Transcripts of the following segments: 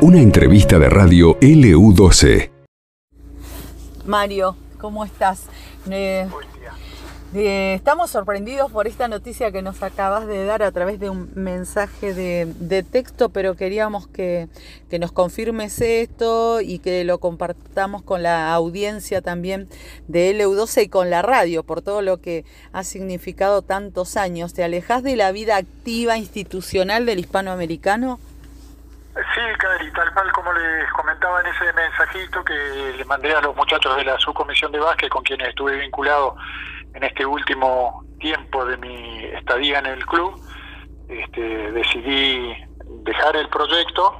Una entrevista de radio LU12. Mario, ¿cómo estás? Eh, eh, estamos sorprendidos por esta noticia que nos acabas de dar a través de un mensaje de, texto, pero queríamos que, nos confirmes esto y que lo compartamos con la audiencia también de LU12 y con la radio, por todo lo que ha significado tantos años. ¿Te alejas de la vida activa institucional del hispanoamericano? Sí, Cari, tal cual como les comentaba en ese mensajito que le mandé a los muchachos de la subcomisión de básquet con quienes estuve vinculado en este último tiempo de mi estadía en el club, este, decidí dejar el proyecto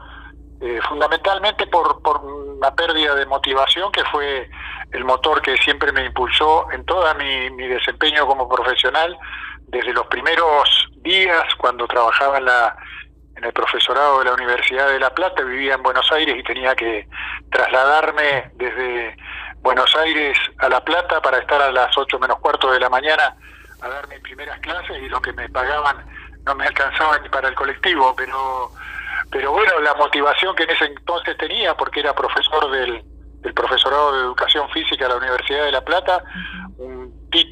eh, fundamentalmente por, una pérdida de motivación que fue el motor que siempre me impulsó en todo mi, mi desempeño como profesional, desde los primeros días cuando trabajaba en la en el profesorado de la Universidad de La Plata, vivía en Buenos Aires y tenía que trasladarme desde Buenos Aires a La Plata para estar a las 8 menos cuarto de la mañana a dar mis primeras clases y lo que me pagaban no me alcanzaba ni para el colectivo, pero pero bueno, la motivación que en ese entonces tenía, porque era profesor del, del profesorado de educación física de la Universidad de La Plata,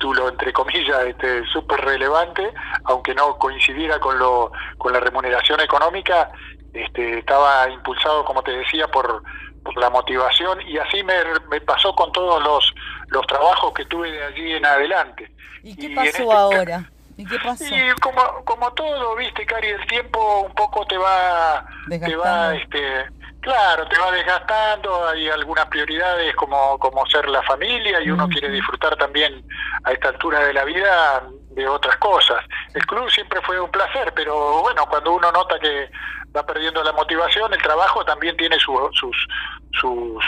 título, entre comillas, este, súper relevante, aunque no coincidiera con, lo, con la remuneración económica, este, estaba impulsado, como te decía, por, por la motivación y así me, me, pasó con todos los, los trabajos que tuve de allí en adelante. ¿Y qué pasó este ahora? ¿Y qué pasó? Y como, como todo, viste, Cari, el tiempo un poco te va, te va, este, claro, te va desgastando, hay algunas prioridades como, como ser la familia y uno quiere disfrutar también a esta altura de la vida de otras cosas. El club siempre fue un placer, pero bueno, cuando uno nota que va perdiendo la motivación, el trabajo también tiene sus, sus,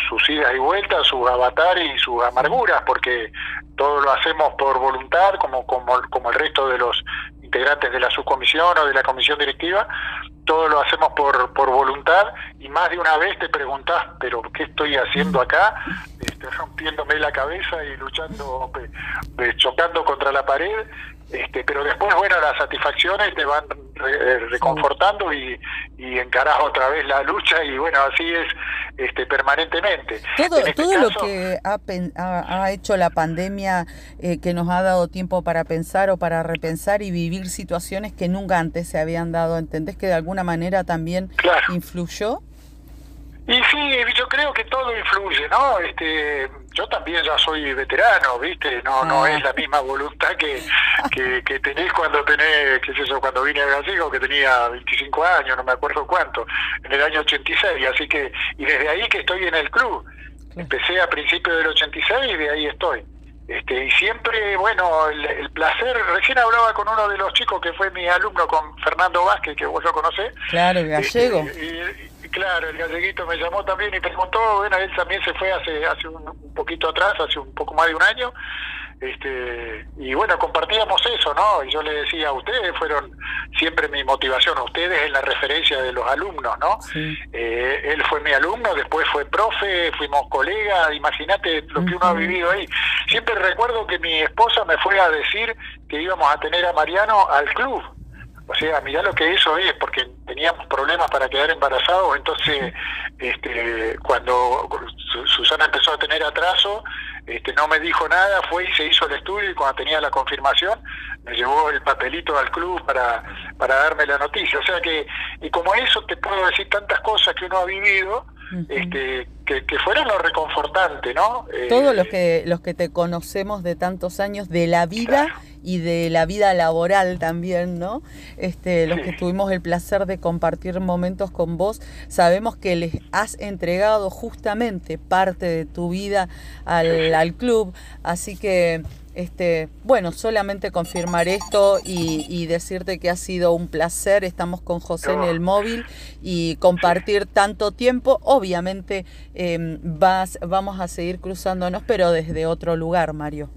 sus idas y vueltas, sus avatares y sus amarguras, porque todo lo hacemos por voluntad, como, como, como el resto de los integrantes de la subcomisión o de la comisión directiva, todo lo hacemos por, por voluntad y más de una vez te preguntás, pero ¿qué estoy haciendo acá? Estoy rompiéndome la cabeza y luchando, chocando contra la pared este, pero después, bueno, las satisfacciones te van eh, reconfortando y, y encarás otra vez la lucha y bueno, así es este, permanentemente. Todo, este todo lo que ha, ha, hecho la pandemia, eh, que nos ha dado tiempo para pensar o para repensar y vivir situaciones que nunca antes se habían dado, ¿entendés que de alguna manera también influyó? Y sí, yo creo que todo influye, ¿no? Este, yo también ya soy veterano, ¿viste? No no ah. es la misma voluntad que, que, tenés cuando tenés, qué sé yo, cuando vine a Gallego, que tenía 25 años, no me acuerdo cuánto, en el año 86, así que, y desde ahí que estoy en el club. Empecé a principios del 86 y de ahí estoy. Este, y siempre, bueno, el, placer, recién hablaba con uno de los chicos que fue mi alumno, con Fernando Vázquez, que vos lo conocés. Claro, el gallego. Este, Claro, el galleguito me llamó también y preguntó, bueno, él también se fue hace hace un, poquito atrás, hace un poco más de un año, este y bueno, compartíamos eso, ¿no? Y yo le decía, ustedes fueron siempre mi motivación, ustedes en la referencia de los alumnos, ¿no? Eh, él fue mi alumno, después fue profe, fuimos colegas, imagínate lo que uno ha vivido ahí. Siempre recuerdo que mi esposa me fue a decir que íbamos a tener a Mariano al club o sea, mirá lo que hizo es, porque teníamos problemas para quedar embarazados, entonces este, cuando Susana empezó a tener atraso, este, no me dijo nada, fue y se hizo el estudio y cuando tenía la confirmación me llevó el papelito al club para, para darme la noticia. O sea que, y como eso te puedo decir tantas cosas que uno ha vivido, este, que, fueron lo reconfortante, ¿no? Todos los que, los que te conocemos de tantos años de la vida y de la vida laboral también, ¿no? Este, los que tuvimos el placer de compartir momentos con vos, sabemos que les has entregado justamente parte de tu vida al, al club, así que este, bueno, solamente confirmar esto y, decirte que ha sido un placer. Estamos con José en el móvil y compartir tanto tiempo. Obviamente em, vas, vamos a seguir cruzándonos, pero desde otro lugar, Mario.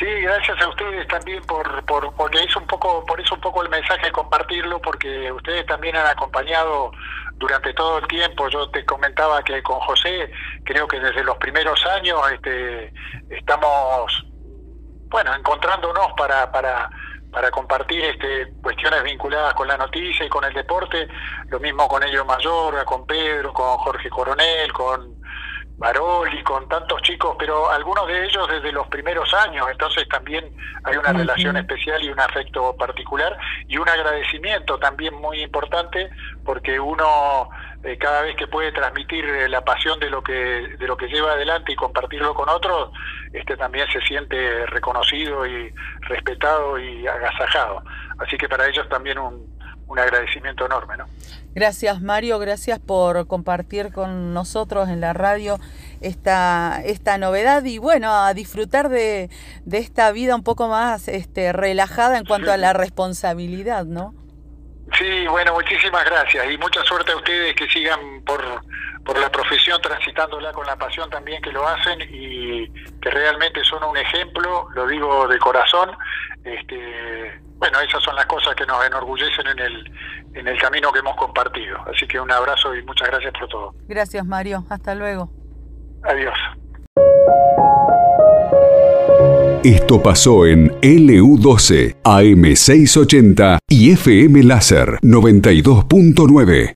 Sí, gracias a ustedes también por, por porque hizo un poco, por eso un poco el mensaje compartirlo, porque ustedes también han acompañado durante todo el tiempo. Yo te comentaba que con José, creo que desde los primeros años, este, estamos bueno, encontrándonos para, para, para compartir este, cuestiones vinculadas con la noticia y con el deporte, lo mismo con Elio Mayorga, con Pedro, con Jorge Coronel, con Baroli, con tantos chicos, pero algunos de ellos desde los primeros años, entonces también hay una relación especial y un afecto particular y un agradecimiento también muy importante porque uno eh, cada vez que puede transmitir eh, la pasión de lo que de lo que lleva adelante y compartirlo con otros, este también se siente reconocido y respetado y agasajado. Así que para ellos también un, un agradecimiento enorme, ¿no? Gracias Mario, gracias por compartir con nosotros en la radio esta, esta novedad y bueno, a disfrutar de, de esta vida un poco más este, relajada en cuanto a la responsabilidad, ¿no? Sí, bueno, muchísimas gracias y mucha suerte a ustedes que sigan por, por la profesión transitándola con la pasión también que lo hacen y que realmente son un ejemplo, lo digo de corazón, este, bueno, esas son las cosas que nos enorgullecen en el, en el camino que hemos compartido. Así que un abrazo y muchas gracias por todo. Gracias, Mario. Hasta luego. Adiós. Esto pasó en LU12, AM680 y FM Láser 92.9.